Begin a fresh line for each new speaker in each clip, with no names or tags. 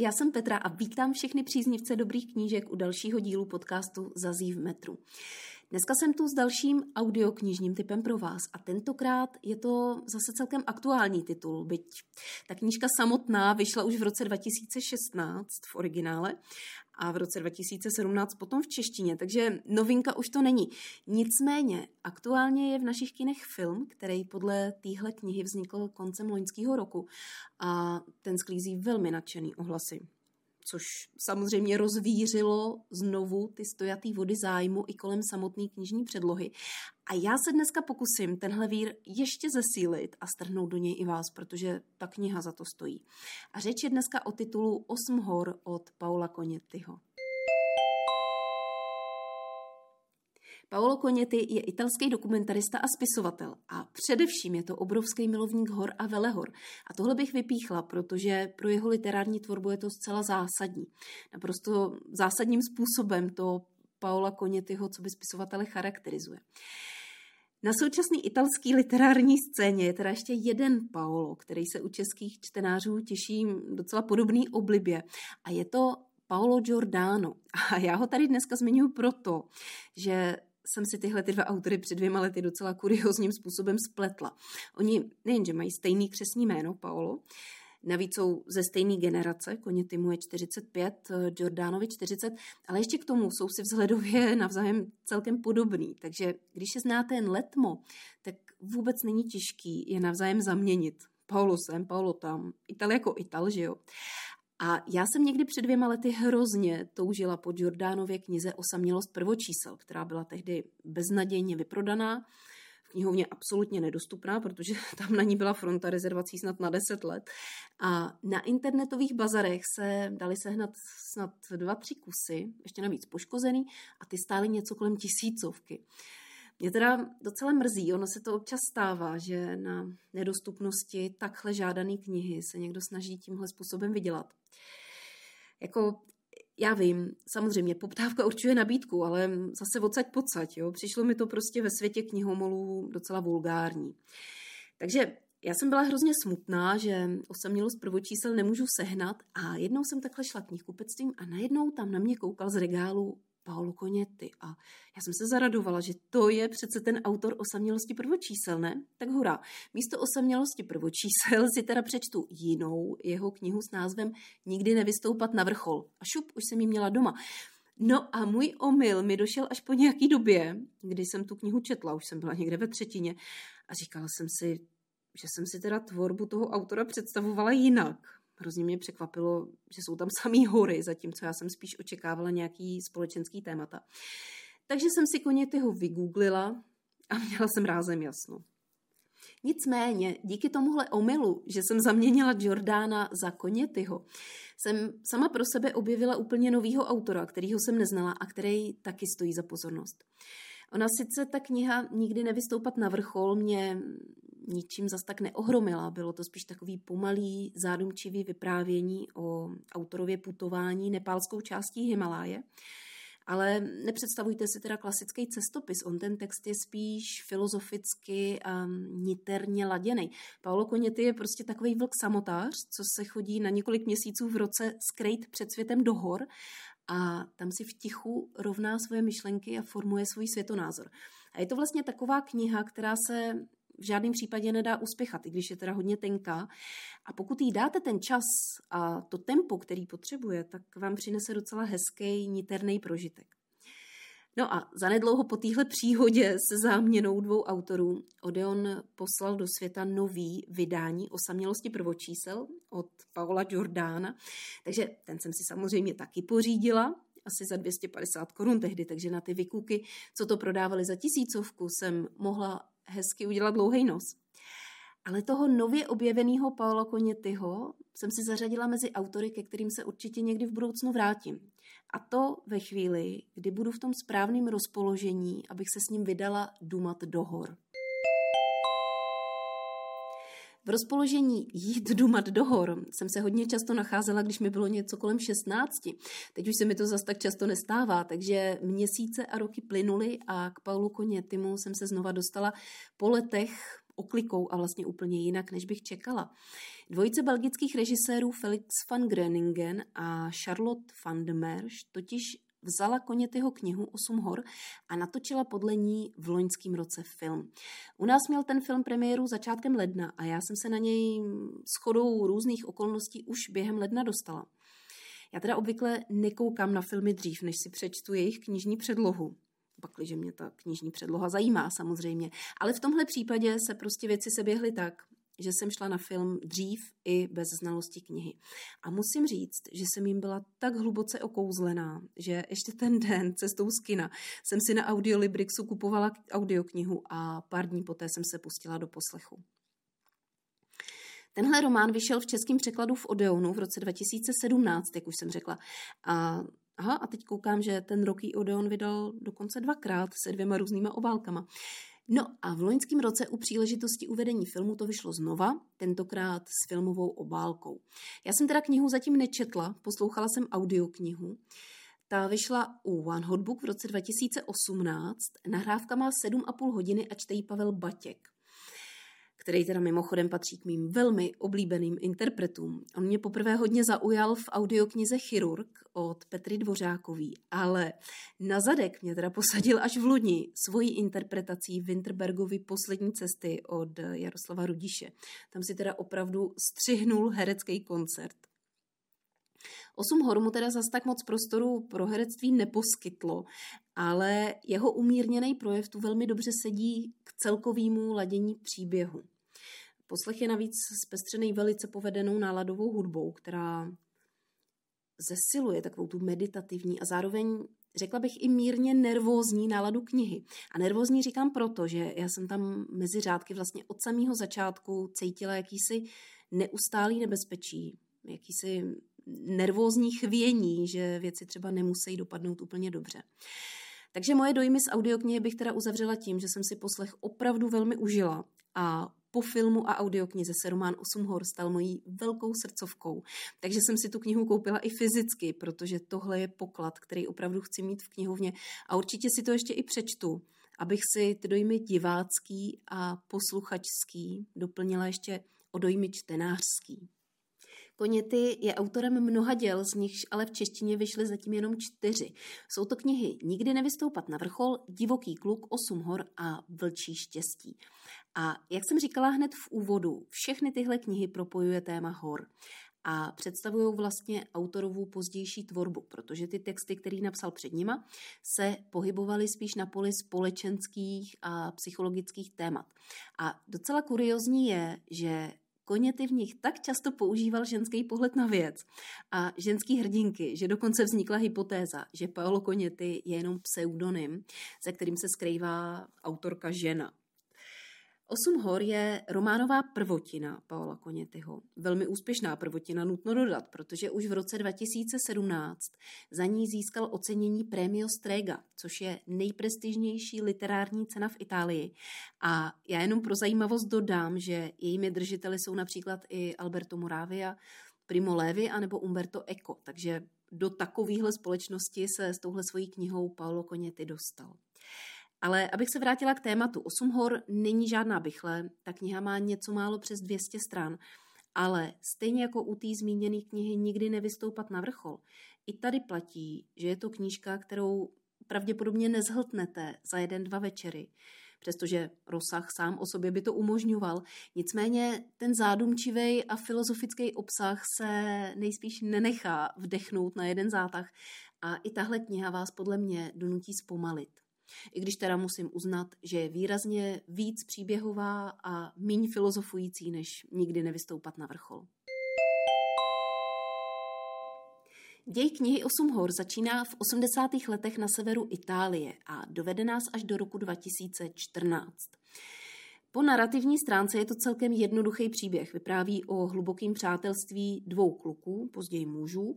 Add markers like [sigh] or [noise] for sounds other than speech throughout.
Já jsem Petra a vítám všechny příznivce dobrých knížek u dalšího dílu podcastu Zazí v metru. Dneska jsem tu s dalším audioknižním typem pro vás a tentokrát je to zase celkem aktuální titul, byť ta knížka samotná vyšla už v roce 2016 v originále a v roce 2017 potom v češtině, takže novinka už to není. Nicméně aktuálně je v našich kinech film, který podle téhle knihy vznikl koncem loňského roku a ten sklízí velmi nadšený ohlasy což samozřejmě rozvířilo znovu ty stojatý vody zájmu i kolem samotné knižní předlohy. A já se dneska pokusím tenhle vír ještě zesílit a strhnout do něj i vás, protože ta kniha za to stojí. A řeč je dneska o titulu Osm hor od Paula Konětyho. Paolo Koněty je italský dokumentarista a spisovatel a především je to obrovský milovník hor a velehor. A tohle bych vypíchla, protože pro jeho literární tvorbu je to zcela zásadní. Naprosto zásadním způsobem to Paola Konětyho, co by spisovatele charakterizuje. Na současné italské literární scéně je teda ještě jeden Paolo, který se u českých čtenářů těší docela podobný oblibě. A je to Paolo Giordano. A já ho tady dneska zmiňuji proto, že jsem si tyhle ty dva autory před dvěma lety docela kuriozním způsobem spletla. Oni nejenže mají stejný křesní jméno, Paolo, Navíc jsou ze stejné generace, Konětimu je 45, Jordánovi 40, ale ještě k tomu jsou si vzhledově navzájem celkem podobný. Takže když se znáte jen letmo, tak vůbec není těžký je navzájem zaměnit. Paulo sem, Paulo tam, Ital jako Ital, že jo. A já jsem někdy před dvěma lety hrozně toužila po Jordánově knize Osamělost prvočísel, která byla tehdy beznadějně vyprodaná, v knihovně absolutně nedostupná, protože [laughs] tam na ní byla fronta rezervací snad na 10 let. A na internetových bazarech se dali sehnat snad dva, tři kusy, ještě navíc poškozený, a ty stály něco kolem tisícovky. Mě teda docela mrzí, ono se to občas stává, že na nedostupnosti takhle žádané knihy se někdo snaží tímhle způsobem vydělat. Jako já vím, samozřejmě, poptávka určuje nabídku, ale zase odsaď pocať, jo. Přišlo mi to prostě ve světě knihomolů docela vulgární. Takže já jsem byla hrozně smutná, že osamělost prvočísel nemůžu sehnat a jednou jsem takhle šla knihkupectvím a najednou tam na mě koukal z regálu Paolo Koněty. A já jsem se zaradovala, že to je přece ten autor osamělosti prvočísel, ne? Tak hurá. Místo osamělosti prvočísel [laughs] si teda přečtu jinou jeho knihu s názvem Nikdy nevystoupat na vrchol. A šup, už jsem ji měla doma. No a můj omyl mi došel až po nějaký době, kdy jsem tu knihu četla, už jsem byla někde ve třetině a říkala jsem si, že jsem si teda tvorbu toho autora představovala jinak. Hrozně mě překvapilo, že jsou tam [laughs] samý hory, zatímco já jsem spíš očekávala nějaký společenský témata. Takže jsem si Konětyho vygooglila a [laughs] měla jsem rázem jasno. Nicméně, díky tomuhle omylu, že jsem zaměnila Jordána za Konětyho, jsem sama pro sebe objevila úplně novýho autora, kterýho jsem neznala a který taky stojí za pozornost. Ona sice ta kniha Nikdy nevystoupat na vrchol mě ničím zas tak neohromila. Bylo to spíš takový pomalý, zádumčivý vyprávění o autorově putování nepálskou částí Himaláje. Ale nepředstavujte si teda klasický cestopis, on ten text je spíš filozoficky a niterně laděný. Paolo Koněty je prostě takový vlk samotář, co se chodí na několik měsíců v roce skrejt před světem do hor a tam si v tichu rovná svoje myšlenky a formuje svůj světonázor. A je to vlastně taková kniha, která se v žádném případě nedá uspěchat, i když je teda hodně tenká. A pokud jí dáte ten čas a to tempo, který potřebuje, tak vám přinese docela hezký, niterný prožitek. No a zanedlouho po téhle příhodě se záměnou dvou autorů Odeon poslal do světa nový vydání osamělosti prvočísel od Paola Jordána. Takže ten jsem si samozřejmě taky pořídila, asi za 250 korun tehdy, takže na ty vykuky, co to prodávali za tisícovku, jsem mohla hezky udělat dlouhý nos. Ale toho nově objeveného Paolo Konětyho jsem si zařadila mezi autory, ke kterým se určitě někdy v budoucnu vrátím. A to ve chvíli, kdy budu v tom správném rozpoložení, abych se s ním vydala dumat do hor. V rozpoložení jít dumat do hor jsem se hodně často nacházela, když mi bylo něco kolem 16. Teď už se mi to zas tak často nestává, takže měsíce a roky plynuly a k Paulu Konětimu jsem se znova dostala po letech oklikou a vlastně úplně jinak, než bych čekala. Dvojice belgických režisérů Felix van Groningen a Charlotte van de Merch totiž vzala Konětyho knihu Osm hor a natočila podle ní v loňském roce film. U nás měl ten film premiéru začátkem ledna a já jsem se na něj shodou různých okolností už během ledna dostala. Já teda obvykle nekoukám na filmy dřív, než si přečtu jejich knižní předlohu. Pakliže mě ta knižní předloha zajímá samozřejmě. Ale v tomhle případě se prostě věci seběhly tak, že jsem šla na film dřív i bez znalosti knihy. A musím říct, že jsem jim byla tak hluboce okouzlená, že ještě ten den cestou z kina jsem si na Audiolibrixu kupovala audioknihu a pár dní poté jsem se pustila do poslechu. Tenhle román vyšel v českém překladu v Odeonu v roce 2017, jak už jsem řekla. A, aha, a teď koukám, že ten roký Odeon vydal dokonce dvakrát se dvěma různýma obálkama. No a v loňském roce u příležitosti uvedení filmu to vyšlo znova, tentokrát s filmovou obálkou. Já jsem teda knihu zatím nečetla, poslouchala jsem audioknihu. Ta vyšla u One Hotbook v roce 2018, nahrávka má 7,5 hodiny a čtejí Pavel Batěk který teda mimochodem patří k mým velmi oblíbeným interpretům. On mě poprvé hodně zaujal v audioknize Chirurg od Petry Dvořákový, ale na zadek mě teda posadil až v loni svojí interpretací Winterbergovy poslední cesty od Jaroslava Rudiše. Tam si teda opravdu střihnul herecký koncert. Osm hor mu teda zas tak moc prostoru pro herectví neposkytlo, ale jeho umírněný projev tu velmi dobře sedí k celkovému ladění příběhu. Poslech je navíc zpestřený velice povedenou náladovou hudbou, která zesiluje takovou tu meditativní a zároveň řekla bych i mírně nervózní náladu knihy. A nervózní říkám proto, že já jsem tam mezi řádky vlastně od samého začátku cítila jakýsi neustálý nebezpečí, jakýsi nervózní chvění, že věci třeba nemusí dopadnout úplně dobře. Takže moje dojmy z audioknihy bych teda uzavřela tím, že jsem si poslech opravdu velmi užila a po filmu a audioknize se román Osm hor stal mojí velkou srdcovkou. Takže jsem si tu knihu koupila i fyzicky, protože tohle je poklad, který opravdu chci mít v knihovně a určitě si to ještě i přečtu, abych si ty dojmy divácký a posluchačský doplnila ještě o dojmy čtenářský. Koněty je autorem mnoha děl, z nichž ale v češtině vyšly zatím jenom čtyři. Jsou to knihy Nikdy nevystoupat na vrchol, Divoký kluk, Osm hor a Vlčí štěstí. A jak jsem říkala hned v úvodu, všechny tyhle knihy propojuje téma hor a představují vlastně autorovou pozdější tvorbu, protože ty texty, který napsal před nima, se pohybovaly spíš na poli společenských a psychologických témat. A docela kuriozní je, že Koněty v nich tak často používal ženský pohled na věc a ženský hrdinky, že dokonce vznikla hypotéza, že Paolo Koněty je jenom pseudonym, za kterým se skrývá autorka žena. Osm hor je románová prvotina Paola Konětyho. Velmi úspěšná prvotina, nutno dodat, protože už v roce 2017 za ní získal ocenění Premio Strega, což je nejprestižnější literární cena v Itálii. A já jenom pro zajímavost dodám, že jejími držiteli jsou například i Alberto Moravia, Primo Levi anebo Umberto Eco, takže do takovéhle společnosti se s touhle svojí knihou Paolo Koněty dostal. Ale abych se vrátila k tématu, Osm hor není žádná bychle, ta kniha má něco málo přes 200 stran, ale stejně jako u té zmíněné knihy Nikdy nevystoupat na vrchol, i tady platí, že je to knížka, kterou pravděpodobně nezhltnete za jeden, dva večery, přestože rozsah sám o sobě by to umožňoval. Nicméně ten zádumčivý a filozofický obsah se nejspíš nenechá vdechnout na jeden zátah a i tahle kniha vás podle mě donutí zpomalit. I když teda musím uznat, že je výrazně víc příběhová a míň filozofující, než nikdy nevystoupat na vrchol. Děj knihy Osm hor začíná v 80. letech na severu Itálie a dovede nás až do roku 2014. Po narrativní stránce je to celkem jednoduchý příběh. Vypráví o hlubokém přátelství dvou kluků, později mužů,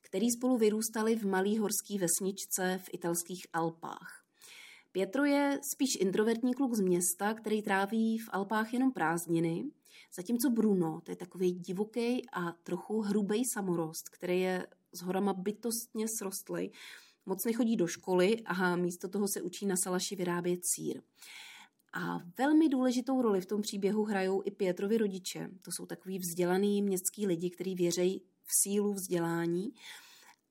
který spolu vyrůstali v malý horský vesničce v italských Alpách. Pietro je spíš introvertní kluk z města, který tráví v Alpách jenom prázdniny, zatímco Bruno, to je takový divoký a trochu hrubý samorost, který je s horama bytostně srostlej, moc nechodí do školy a místo toho se učí na salaši vyrábět sír. A velmi důležitou roli v tom příběhu hrajou i Pětrovi rodiče. To jsou takový vzdělaný městský lidi, kteří věří v sílu vzdělání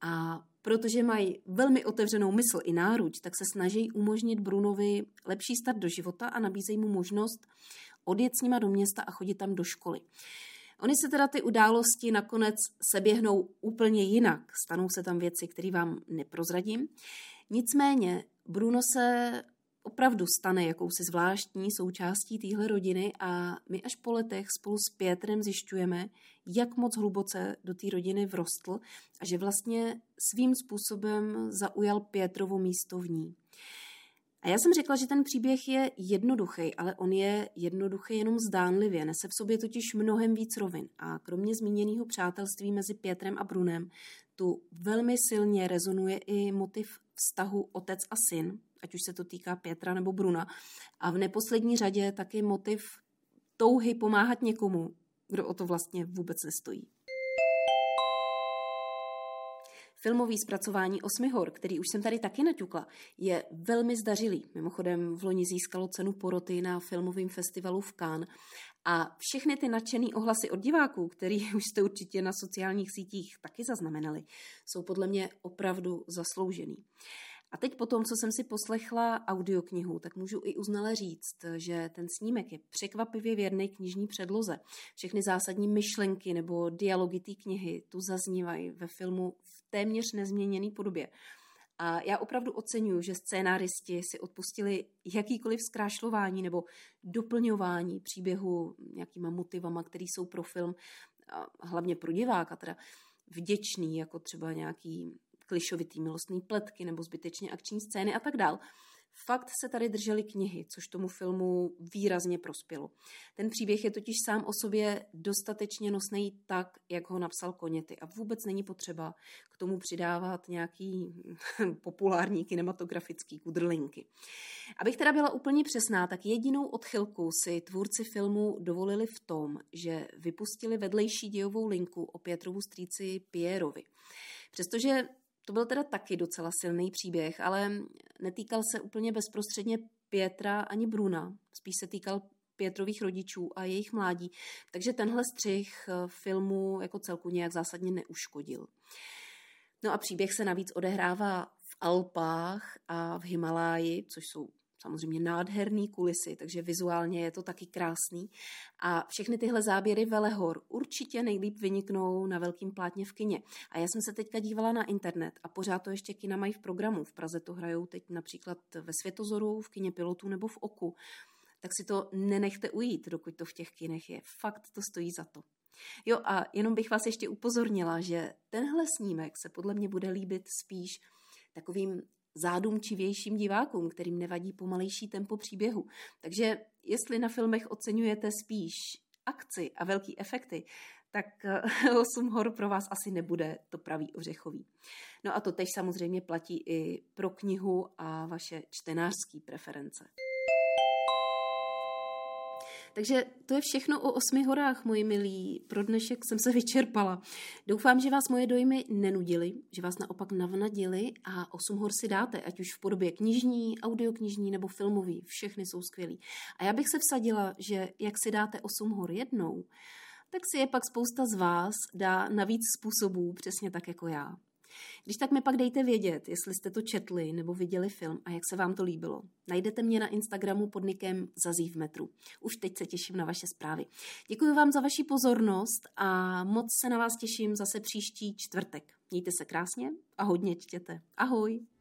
a protože mají velmi otevřenou mysl i náruč, tak se snaží umožnit Brunovi lepší start do života a nabízejí mu možnost odjet s nima do města a chodit tam do školy. Ony se teda ty události nakonec seběhnou úplně jinak. Stanou se tam věci, které vám neprozradím. Nicméně Bruno se opravdu stane jakousi zvláštní součástí téhle rodiny a my až po letech spolu s Pětrem zjišťujeme, jak moc hluboce do té rodiny vrostl a že vlastně svým způsobem zaujal Pětrovo místo v ní. A já jsem řekla, že ten příběh je jednoduchý, ale on je jednoduchý jenom zdánlivě. Nese v sobě totiž mnohem víc rovin. A kromě zmíněného přátelství mezi Pětrem a Brunem, tu velmi silně rezonuje i motiv vztahu otec a syn, ať už se to týká Pětra nebo Bruna. A v neposlední řadě taky motiv touhy pomáhat někomu, kdo o to vlastně vůbec nestojí. Filmový zpracování Osmi hor, který už jsem tady taky naťukla, je velmi zdařilý. Mimochodem v loni získalo cenu poroty na filmovém festivalu v Cannes a všechny ty nadšený ohlasy od diváků, který [laughs] už jste určitě na sociálních sítích taky zaznamenali, jsou podle mě opravdu zasloužený. A teď po tom, co jsem si poslechla audioknihu, tak můžu i uznale říct, že ten snímek je překvapivě věrný knižní předloze. Všechny zásadní myšlenky nebo dialogy té knihy tu zaznívají ve filmu v téměř nezměněné podobě. A já opravdu oceňuji, že scénáristi si odpustili jakýkoliv zkrášlování nebo doplňování příběhu nějakýma motivama, které jsou pro film, a hlavně pro diváka, teda vděčný, jako třeba nějaký klišovitý milostný pletky nebo zbytečně akční scény a tak dál. Fakt se tady držely knihy, což tomu filmu výrazně prospělo. Ten příběh je totiž sám o sobě dostatečně nosný tak, jak ho napsal Koněty a vůbec není potřeba k tomu přidávat nějaký [laughs] populární kinematografický kudrlinky. Abych teda byla úplně přesná, tak jedinou odchylku si tvůrci filmu dovolili v tom, že vypustili vedlejší dějovou linku o Pětrovu strýci Pierovi. Přestože to byl teda taky docela silný příběh, ale netýkal se úplně bezprostředně Pětra ani Bruna. Spíš se týkal Pětrových rodičů a jejich mládí. Takže tenhle střih eh, filmu jako celku nějak zásadně neuškodil. No a příběh se navíc odehrává v Alpách a v Himaláji, což jsou samozřejmě nádherný kulisy, takže vizuálně je to taky krásný. A všechny tyhle záběry velehor určitě nejlíp vyniknou na velkým plátně v kině. A já jsem se teďka dívala na internet a pořád to ještě kina mají v programu. V Praze to hrajou teď například ve Světozoru, v kině Pilotu nebo v Oku. Tak si to nenechte ujít, dokud to v těch kinech je. Fakt to stojí za to. Jo a jenom bych vás ještě upozornila, že tenhle snímek se podle mě bude líbit spíš takovým zádumčivějším divákům, kterým nevadí pomalejší tempo příběhu. Takže jestli na filmech oceňujete spíš akci a velký efekty, tak [laughs] 8 hor pro vás asi nebude to pravý ořechový. No a to tež samozřejmě platí i pro knihu a vaše čtenářské preference. Takže to je všechno o osmi horách, moji milí. Pro dnešek jsem se [laughs] vyčerpala. Doufám, že vás moje dojmy nenudily, že vás naopak navnadili a osm hor si dáte, ať už v podobě knižní, audioknižní nebo filmový. Všechny jsou skvělý. A já bych se vsadila, že jak si dáte osm hor jednou, tak si je pak spousta z vás dá na víc způsobů, přesně tak jako já. Když tak mi pak dejte vědět, jestli jste to četli nebo viděli film a jak se vám to líbilo. Najdete mě na Instagramu pod nikem Zazí v metru. Už teď se těším na vaše zprávy. Děkuji vám za vaši pozornost a moc se na vás těším zase příští čtvrtek. Mějte se krásně a hodně čtěte. Ahoj!